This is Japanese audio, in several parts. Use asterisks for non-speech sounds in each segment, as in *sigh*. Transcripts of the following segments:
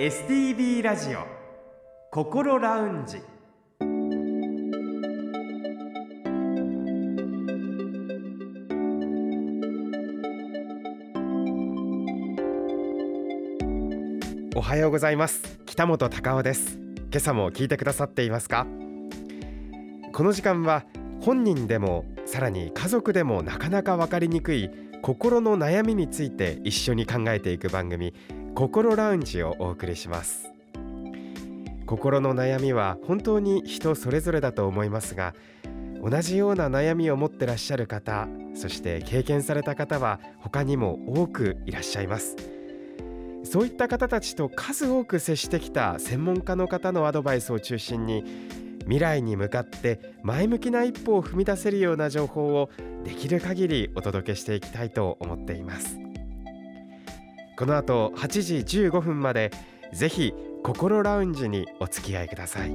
STB ラジオ心ラウンジ。おはようございます。北本隆夫です。今朝も聞いてくださっていますか？この時間は本人でもさらに家族でもなかなか分かりにくい心の悩みについて一緒に考えていく番組心ラウンジをお送りします。心の悩みは本当に人それぞれだと思いますが同じような悩みを持ってらっしゃる方そして経験された方は他にも多くいらっしゃいます。そういった方たちと数多く接してきた専門家の方のアドバイスを中心に未来に向かって前向きな一歩を踏み出せるような情報をできる限りお届けしていきたいと思っています。この後8時15分までぜひ心ラウンジにお付き合いください。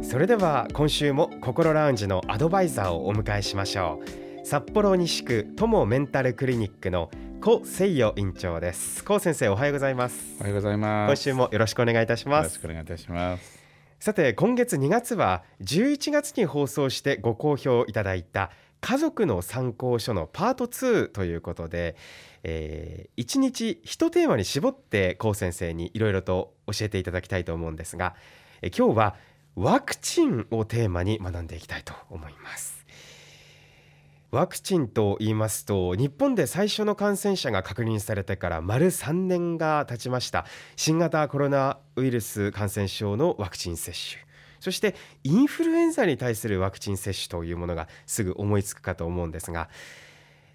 それでは今週も心ラウンジのアドバイザーをお迎えしましょう。札幌西区友メンタルクリニックの高誠代院長です。高先生おはようございます。おはようございます。今週もよろしくお願いいたします。よろしくお願いいたします。さて今月2月は11月に放送してご好評いただいた家族の参考書のパート2ということで、えー、1日1テーマに絞って高先生にいろいろと教えていただきたいと思うんですが、えー、今日はワクチンをテーマに学んでいきたいと思います。ワクチンと言いますと日本で最初の感染者が確認されてから丸3年が経ちました。新型コロナウイルス感染症のワクチン接種。そしてインフルエンザに対するワクチン接種というものがすぐ思いつくかと思うんですが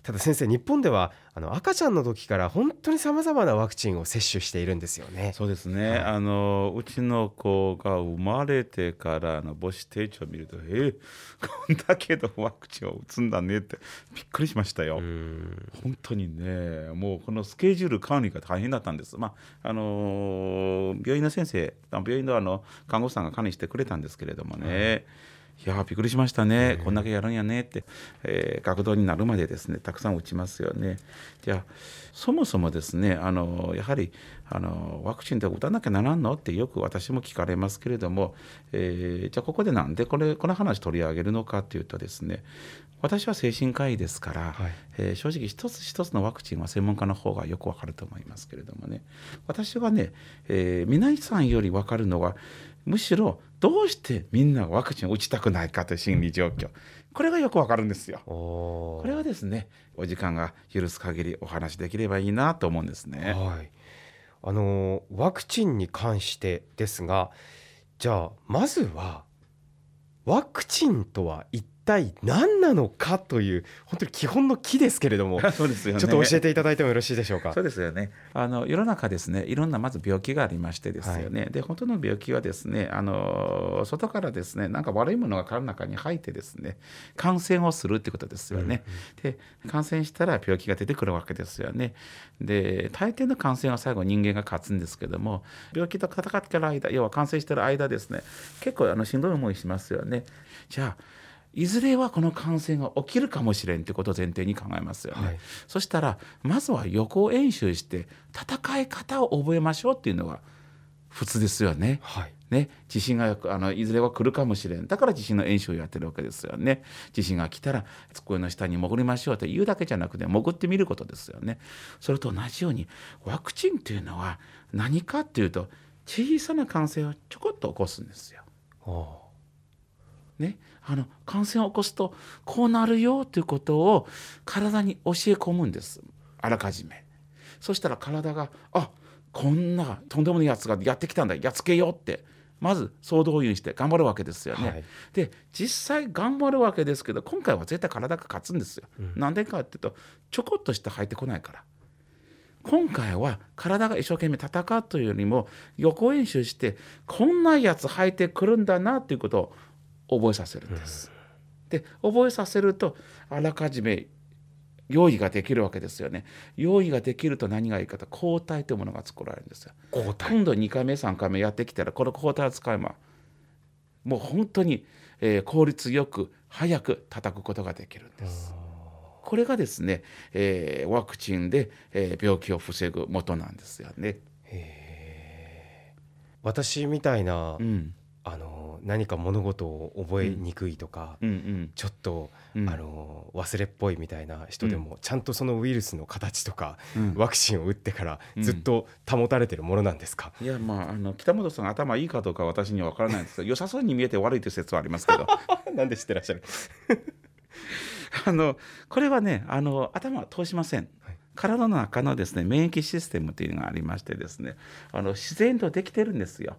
ただ先生日本ではあの赤ちゃんの時から本当にさまざまなワクチンを接種しているんですよね。そうですね、はい、あのうちの子が生まれてからの母子定調を見るとえー、こんだけのワクチンを打つんだねってびっくりしましたよ。本当にねもうこのスケジュール管理が大変だったんです。まああの病院の先生病院のあの看護師さんが管理してくれたんですけれどもね、いやびっくりしましたね、こんだけやるんやねって、えー、学童になるまでですねたくさん打ちますよね。じゃあそもそもですねあのやはりあのワクチンで打たなきゃならんのってよく私も聞かれますけれども、えー、じゃあここでなんでこれこの話取り上げるのかっていうとですね私は精神科医ですから、はい、えー、正直一つ一つのワクチンは専門家の方がよくわかると思いますけれどもね。私はね、えー、皆さんより分かるのはむしろどうしてみんなワクチンを打ちたくないかという心理状況これがよくわかるんですよ。これはですねお時間が許す限りお話できればいいなと思うんですね。はい、あのワクチンに関してですがじゃあまずはワクチンとは一体何なのかという本当に基本の木ですけれども *laughs* そうですよ、ね、ちょっと教えていただいてもよろしいでしょうか？そうですよね。あの世の中ですねいろんなまず病気がありましてですよね、はい、で本当の病気はですねあの外からですねなんか悪いものが体の中に入ってですね感染をするってことですよね、うんうん、で感染したら病気が出てくるわけですよね。で大抵の感染は最後人間が勝つんですけども病気と戦ってる間要は感染してる間ですね結構あのしんどい思いしますよね。じゃあいずれはこの感染が起きるかもしれんということを前提に考えますよね、はい、そしたらまずは予行演習して戦い方を覚えましょうっていうのが普通ですよね。はい。ね、地震があのいずれは来るかもしれん。だから地震の演習をやってるわけですよね。地震が来たら机の下に潜りましょうと言うだけじゃなくて潜ってみることですよね。それと同じようにワクチンというのは何かっていうと小さな感染をちょこっと起こすんですよ。ね、あの感染を起こすとこうなるよということを体に教え込むんですあらかじめ。そしたら体があこんなとんでもないやつがやってきたんだやっつけようってまず総動員して頑張るわけですよね。はい、で実際頑張るわけですけど今回は絶対体が勝つんですよ。うん、なんでかっていうとちょこっとして入ってこないから。今回は体が一生懸命戦うというよりも予行演習してこんなやつ入ってくるんだなということを覚えさせるんです。で覚えさせるとあらかじめ用意ができるわけですよね。用意ができると何がいいかと抗体というものが作られるんですよ。今度2回目3回目やってきたらこの抗体を使えばもう本当に、えー、効率よく早く叩くことができるんです。これがですね、えー、ワクチンで、えー、病気を防ぐ元なんですよね。私みたいな、うん、あの何か物事を覚えにくいとか、うん。うん、ちょっと、うん、あの忘れっぽいみたいな人でも、ちゃんとそのウイルスの形とか、ワクチンを打ってからずっと保たれてるものなんですか、いやまああの北本さん頭いいかどうか私には分からないんですけど *laughs* 良さそうに見えて悪いという説はありますけど。*laughs* なんで知ってらっしゃる？*laughs* あのこれはねあの頭は通しません。体の中のですね免疫システムというのがありましてですねあの自然とできてるんですよ。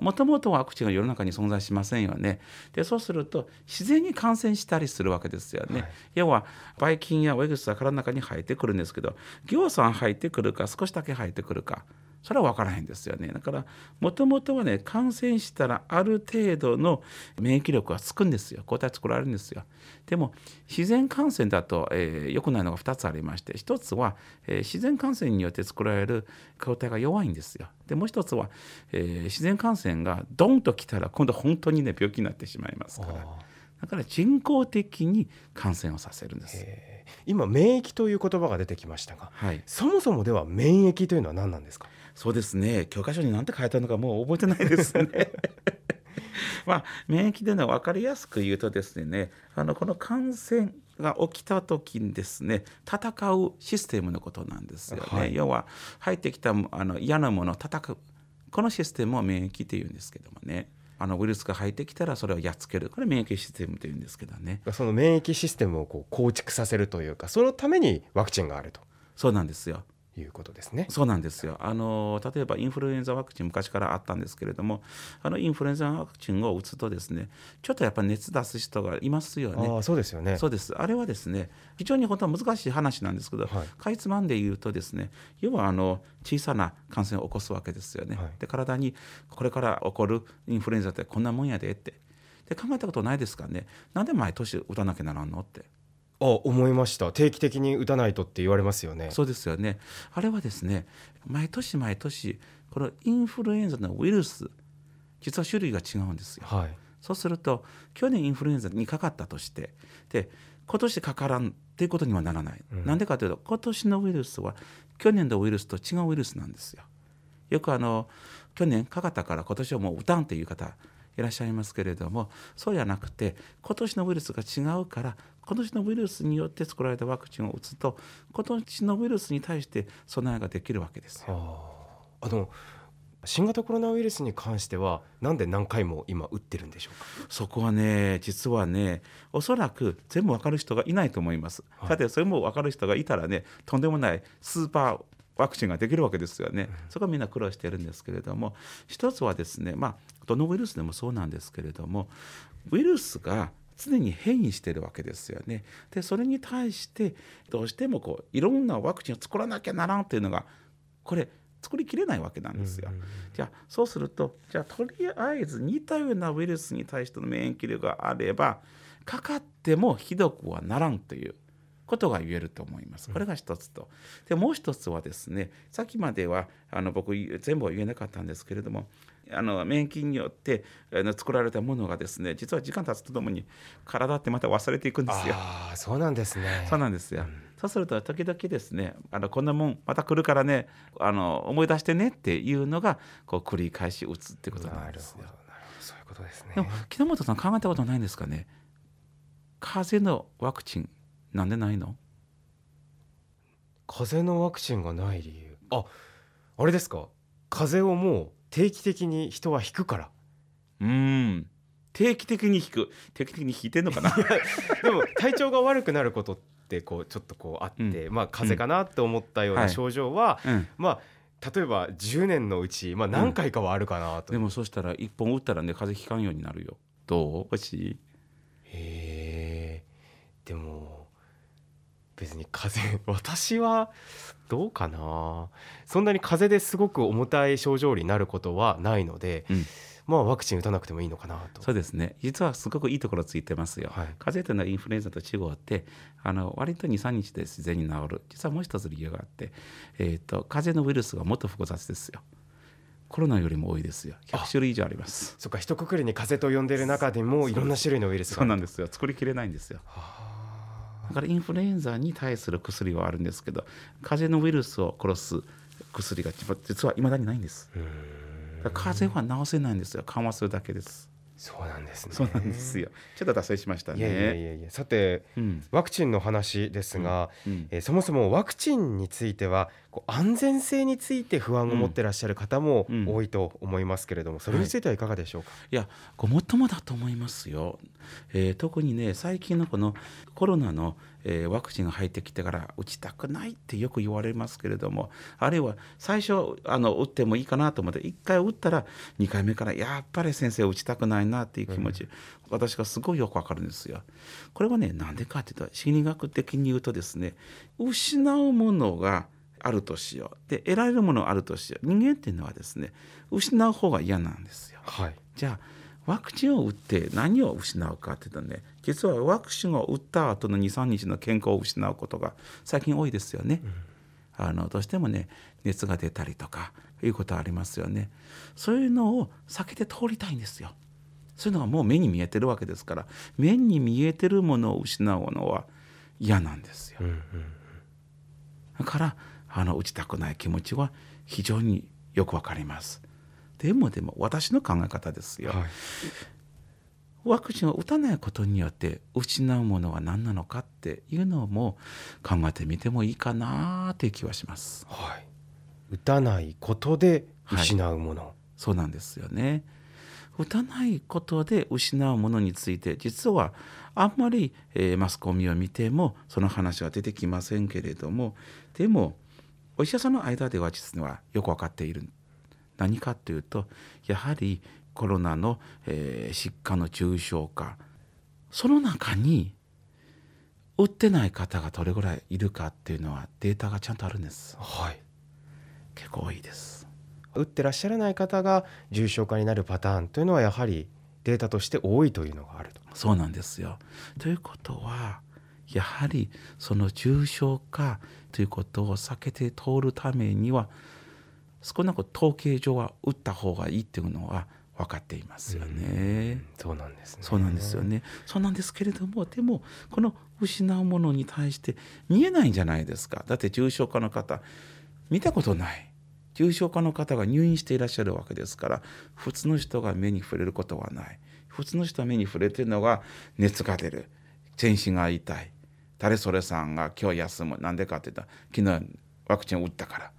もともとワクチンが世の中に存在しませんよね。でそうすると自然に感染したりするわけですよね。はい、要はばい菌やウイルスが体の中に入ってくるんですけどぎょうさん入ってくるか少しだけ入ってくるかそれは分からへんですよね。だからもともとはね感染したらある程度の免疫力がつくんですよ。抗体作られるんですよ。でも自然感染だと、えー、良くないのが2つありまして1つは、えー、自然感染によって作られる抗体が弱いんですよ。でもう1つは、えー、自然感染がドンときたら今度本当にね病気になってしまいますから。だから人工的に感染をさせるんです。今免疫という言葉が出てきましたが、はい、そもそもでは免疫というのは何なんですか？そうですね。教科書に何て書いてあるのかもう覚えてないですね。*laughs* まあ、免疫での分かりやすく言うとですねあのこの感染が起きた時にですね戦うシステムのことなんですよね、はい、要は入ってきたあの嫌なものを戦うこのシステムを免疫っていうんですけどもね。あのウイルスが入ってきたらそれをやっつける。これ免疫システムというんですけどね。その免疫システムをこう構築させるというかそのためにワクチンがあると。そうなんですよいうことですね。そうなんですよ。あの例えばインフルエンザワクチン昔からあったんですけれども、あのインフルエンザワクチンを打つとですね、ちょっとやっぱ熱出す人がいますよね。あそうですよね。そうです。あれはですね、非常に本当は難しい話なんですけど、はい、かいつまんで言うとですね、要はあの小さな感染を起こすわけですよね。はい、で体にこれから起こるインフルエンザってこんなもんやでって。で考えたことないですかね。なんで毎年打たなきゃならんのって。あ思いました。定期的に打たないとって言われますよね。そうですよね。あれはですね毎年毎年このインフルエンザのウイルス実は種類が違うんですよ、はい、そうすると去年インフルエンザにかかったとしてで今年かからんっていうことにはならない、うん、なんでかというと今年のウイルスは去年のウイルスと違うウイルスなんですよ。よくあの去年かかったから今年はもう打たんっていう方いらっしゃいますけれどもそうじゃなくて今年のウイルスが違うから今年のウイルスによって作られたワクチンを打つと今年のウイルスに対して備えができるわけですよ。あの新型コロナウイルスに関してはなんで何回も今打ってるんでしょうか？そこはね実はねおそらく全部わかる人がいないと思います、はい、だってそれもわかる人がいたらねとんでもないスーパーワクチンができるわけですよね、そこはみんな苦労してるんですけれども一つはですねまあどのウイルスでもそうなんですけれどもウイルスが常に変異してるわけですよね。でそれに対してどうしてもこういろんなワクチンを作らなきゃならんっていうのがこれ作りきれないわけなんですよ。じゃあそうするとじゃあとりあえず似たようなウイルスに対しての免疫力があればかかってもひどくはならんということが言えると思います。これが一つと。でもう一つはですねさっきまではあの僕全部は言えなかったんですけれどもあの免疫によってあの作られたものがですね実は時間経つとともに体ってまた忘れていくんですよ。あそうなんですね。そうなんですよ。うん、そうすると時々ですねあのこんなもんまた来るからねあの思い出してねっていうのがこう繰り返し打つってことなんですよ。なるほどそういうことですね。でも木本さん考えたことないんですかね？風邪のワクチンなんでないの？風邪のワクチンがない理由。ああれですか？風邪をもう定期的に人は引くから。うん。定期的に引く。定期的に引いてんのかな？でも体調が悪くなることってこうちょっとこうあって、うん、まあ風邪かなって思ったような症状は、はい。うん、まあ例えば10年のうち、まあ、何回かはあるかなと、うん、でもそしたら1本打ったらね風邪ひかんようになるよ。どう？欲しい。へえ。でも別に風邪私はどうかな。そんなに風邪ですごく重たい症状になることはないので、うん、まあワクチン打たなくてもいいのかなと。そうですね。実はすごくいいところついてますよ、はい、風邪というのはインフルエンザと違ってあの割と23日で自然に治る。実はもう一つ理由があって、えーと、風邪のウイルスはもっと複雑ですよ。コロナよりも多いですよ。100種類以上あります。そっか。一括りに風邪と呼んでる中でもいろんな種類のウイルスが。そうなんですよ。作りきれないんですよ。はだからインフルエンザに対する薬はあるんですけど風邪のウイルスを殺す薬が実はいまだにないんです。風邪は治せないんですよ。緩和するだけです。そうなんですね。そうなんですよ。ちょっと脱線しましたね。いやいやいやいや。さて、うん、ワクチンの話ですが、うん。うん、えー、そもそもワクチンについてはこう安全性について不安を持ってらっしゃる方も多いと思いますけれども、それについてはいかがでしょうか、はい、いやごもっともだと思いますよ、えー、特にね最近のこのコロナのえー、ワクチンが入ってきてから打ちたくないってよく言われますけれどもあるいは最初あの打ってもいいかなと思って1回打ったら2回目からやっぱり先生打ちたくないなっていう気持ち、うん、私がすごいよくわかるんですよ。これはねなんでかっていうと心理学的に言うとですね失うものがあるとしようで得られるものがあるとしよう人間っていうのはですね失う方が嫌なんですよ。はい、じゃあワクチンを打って何を失うかっていうとね実はワクチンを打った後の23日の健康を失うことが最近多いですよね。うん、あのどうしてもね熱が出たりとかいうことありますよね。そういうのを避けて通りたいんですよ。そういうのがもう目に見えてるわけですから目に見えてるものを失うのは嫌なんですよ。うんうん、だからあの打ちたくない気持ちは非常によくわかります。でもでも私の考え方ですよ、はい、ワクチンを打たないことによって失うものは何なのかっていうのも考えてみてもいいかなという気はします。はい、打たないことで失うもの、はい、そうなんですよね。打たないことで失うものについて実はあんまり、えー、マスコミを見てもその話は出てきませんけれどもでもお医者さんの間では実はよく分かっている何かというとやはりコロナの、えー、疾患の重症化その中に打ってない方がどれぐらいいるかっていうのはデータがちゃんとあるんです。はい、結構多いです。打ってらっしゃらない方が重症化になるパターンというのはやはりデータとして多いというのがあると。そうなんですよ。ということはやはりその重症化ということを避けて通るためには少なく統計上は打った方がいいっていうのは分かっていますよね。そうなんですね。そうなんですよね。そうなんですけれども、でもこの失うものに対して見えないんじゃないですか。だって重症化の方見たことない。重症化の方が入院していらっしゃるわけですから普通の人が目に触れることはない普通の人は目に触れてるのが熱が出る全身が痛い誰それさんが今日休むなんでかって言ったら昨日ワクチンを打ったから。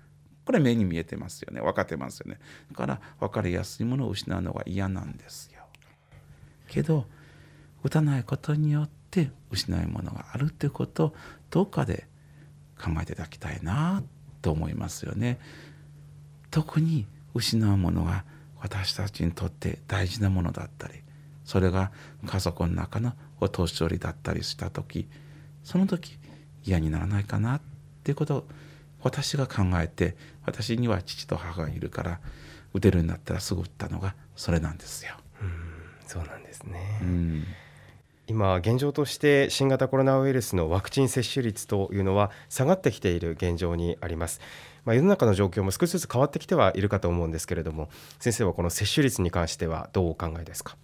これ目に見えてますよね。分かってますよね。だから分かりやすいものを失うのが嫌なんですよ。けど打たないことによって失うものがあるっていうことをどっかで考えていただきたいなと思いますよね。特に失うものが私たちにとって大事なものだったりそれが家族の中のお年寄りだったりした時その時嫌にならないかなっていうことを私が考えて私には父と母がいるから打てるんだったらすぐ打ったのがそれなんですよ。うんそうなんですね、うん、今現状として新型コロナウイルスのワクチン接種率というのは下がってきている現状にあります。まあ、世の中の状況も少しずつ変わってきてはいるかと思うんですけれども先生はこの接種率に関してはどうお考えですか？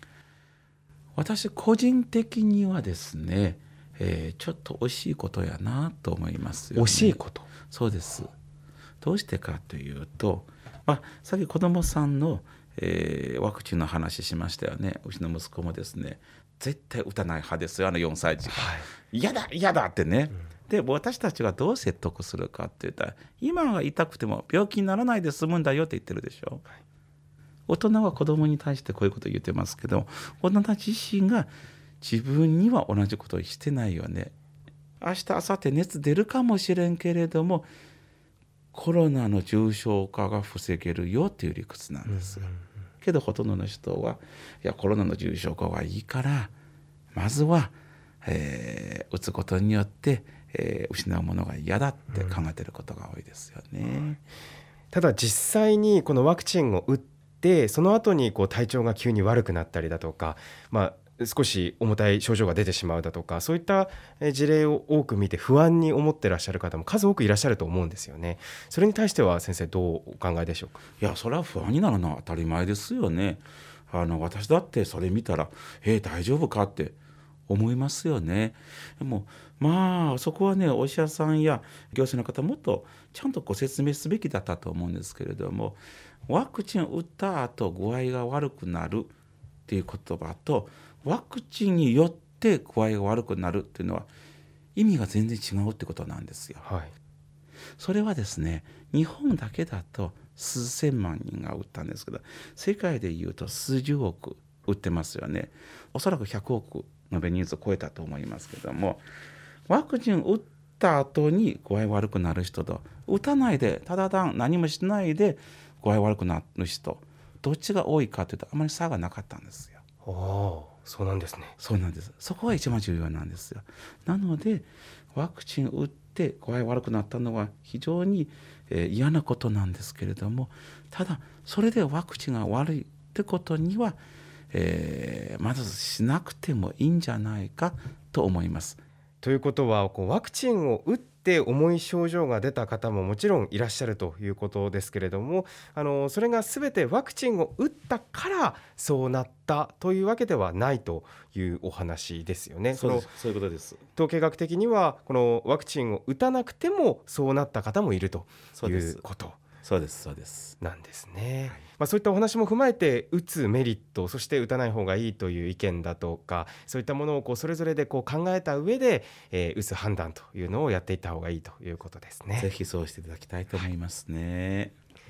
私個人的にはですね、えー、ちょっと惜しいことやなと思いますよ、ね、惜しいこと？そうです。どうしてかというと、まあ、さっき子どもさんの、えー、ワクチンの話しましたよね。うちの息子もですね絶対打たない派ですよあの4歳児が、はい、嫌だ嫌だってね、うん、で私たちがどう説得するかって言ったら今は痛くても病気にならないで済むんだよって言ってるでしょ、はい、大人は子供に対してこういうことを言ってますけど大人自身が自分には同じことをしてないよね明日明後日熱出るかもしれんけれどもコロナの重症化が防げるよっていう理屈なんです。けどほとんどの人はいやコロナの重症化はいいからまずは、えー、打つことによって、えー、失うものが嫌だって考えてることが多いですよね。うん、ただ実際にこのワクチンを打ってその後にこう体調が急に悪くなったりだとか、まあ、少し重たい症状が出てしまうだとかそういった事例を多く見て不安に思ってらっしゃる方も数多くいらっしゃると思うんですよねそれに対しては先生どうお考えでしょうか？いやそれは不安になるのは当たり前ですよねあの私だってそれ見たら「えー、大丈夫か?」って思いますよね。でもまあそこはねお医者さんや行政の方もっとちゃんとご説明すべきだったと思うんですけれどもワクチンを打った後具合が悪くなるっていう言葉とワクチンによって具合が悪くなるっていうのは意味が全然違うってことなんですよ。はい、それはですね日本だけだと数千万人が打ったんですけど世界でいうと数十億打ってますよねおそらく100億のベ人数を超えたと思いますけどもワクチン打った後に具合悪くなる人と打たないでただ単何もしないで具合悪くなる人どっちが多いかというとあまり差がなかったんですよ。そうなんですね。そうなんです。そこが一番重要なんですよ。なのでワクチン打って具合悪くなったのは非常に、えー、嫌なことなんですけれどもただそれでワクチンが悪いってことには、えー、まずしなくてもいいんじゃないかと思います。ということはこうワクチンを打って重い症状が出た方ももちろんいらっしゃるということですけれどもあのそれが全てワクチンを打ったからそうなったというわけではないというお話ですよね。そうそういうことです統計学的にはこのワクチンを打たなくてもそうなった方もいるということ。そうですそうです。なんですね、はい、まあ、そういったお話も踏まえて打つメリットそして打たない方がいいという意見だとかそういったものをこうそれぞれでこう考えた上で、えー、打つ判断というのをやっていった方がいいということですね。ぜひそうしていただきたいと思います。ね、はい。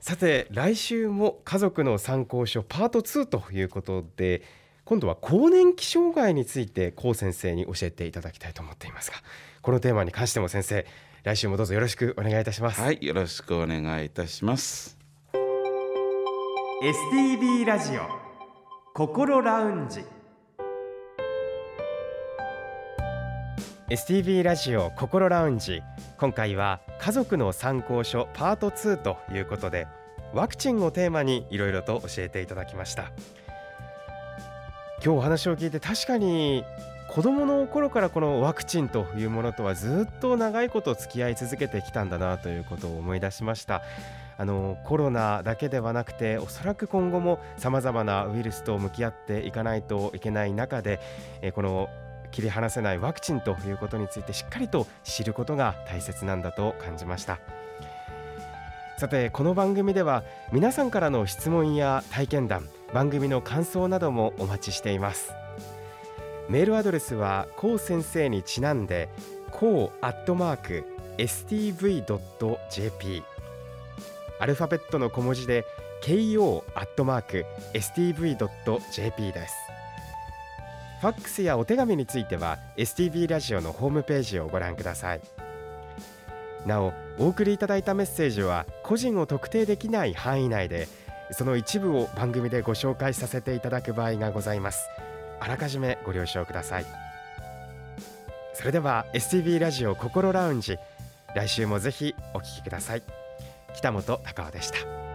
さて来週も家族の参考書パート2ということで今度は更年期障害について高先生に教えていただきたいと思っていますがこのテーマに関しても先生来週もどうぞよろしくお願いいたします。はいよろしくお願いいたします。STB ラジオ心ラウンジ。STB ラジオ心ラウンジ。今回は家族の参考書パート2ということでワクチンをテーマにいろいろと教えていただきました。今日お話を聞いて確かに子どもの頃からこのワクチンというものとはずっと長いこと付き合い続けてきたんだなということを思い出しました。あのコロナだけではなくておそらく今後もさまざまなウイルスと向き合っていかないといけない中で、えこの切り離せないワクチンということについてしっかりと知ることが大切なんだと感じました。さてこの番組では皆さんからの質問や体験談番組の感想などもお待ちしています。メールアドレスはこう先生にちなんでこうアットマーク stv.jp アルファベットの小文字で ko アットマーク stv.jp です。ファックスやお手紙については STV ラジオのホームページをご覧ください。なおお送りいただいたメッセージは個人を特定できない範囲内でその一部を番組でご紹介させていただく場合がございます。あらかじめご了承ください。それでは STB ラジオ心ラウンジ来週もぜひお聞きください。北本隆夫でした。